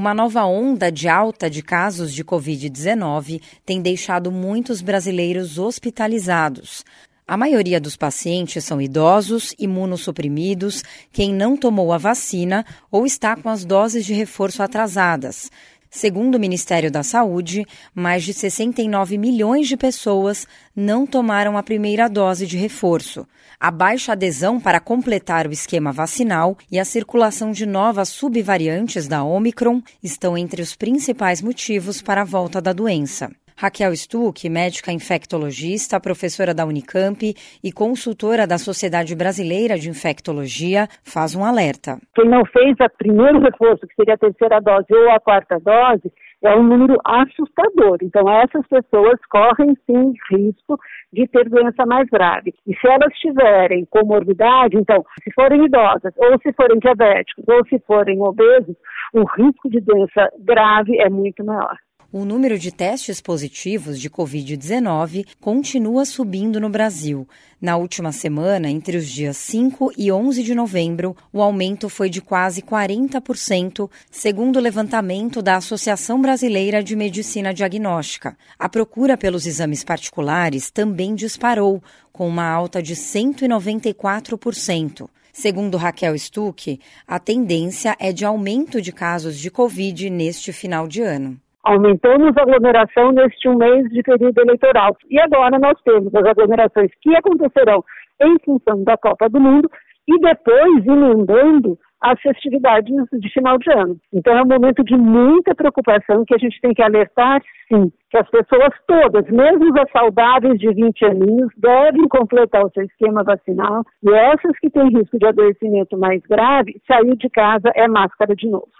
Uma nova onda de alta de casos de Covid-19 tem deixado muitos brasileiros hospitalizados. A maioria dos pacientes são idosos, imunossuprimidos, quem não tomou a vacina ou está com as doses de reforço atrasadas. Segundo o Ministério da Saúde, mais de 69 milhões de pessoas não tomaram a primeira dose de reforço. A baixa adesão para completar o esquema vacinal e a circulação de novas subvariantes da Omicron estão entre os principais motivos para a volta da doença. Raquel Stuck, médica infectologista, professora da Unicamp e consultora da Sociedade Brasileira de Infectologia, faz um alerta. Quem não fez o primeiro reforço, que seria a terceira dose ou a quarta dose, é um número assustador. Então, essas pessoas correm sim risco de ter doença mais grave. E se elas tiverem comorbidade, então, se forem idosas, ou se forem diabéticos, ou se forem obesos, o risco de doença grave é muito maior o número de testes positivos de Covid-19 continua subindo no Brasil. Na última semana, entre os dias 5 e 11 de novembro, o aumento foi de quase 40%, segundo o levantamento da Associação Brasileira de Medicina Diagnóstica. A procura pelos exames particulares também disparou, com uma alta de 194%. Segundo Raquel Stuck, a tendência é de aumento de casos de Covid neste final de ano. Aumentamos a aglomeração neste um mês de período eleitoral. E agora nós temos as aglomerações que acontecerão em função da Copa do Mundo e depois emendando as festividades de final de ano. Então é um momento de muita preocupação que a gente tem que alertar, sim, que as pessoas todas, mesmo as saudáveis de 20 aninhos, devem completar o seu esquema vacinal e essas que têm risco de adoecimento mais grave, sair de casa é máscara de novo.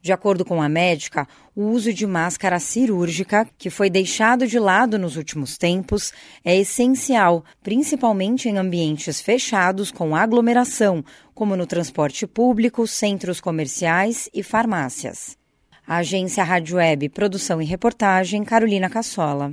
De acordo com a médica, o uso de máscara cirúrgica, que foi deixado de lado nos últimos tempos, é essencial, principalmente em ambientes fechados com aglomeração, como no transporte público, centros comerciais e farmácias. A agência Rádio Web, produção e reportagem, Carolina Cassola.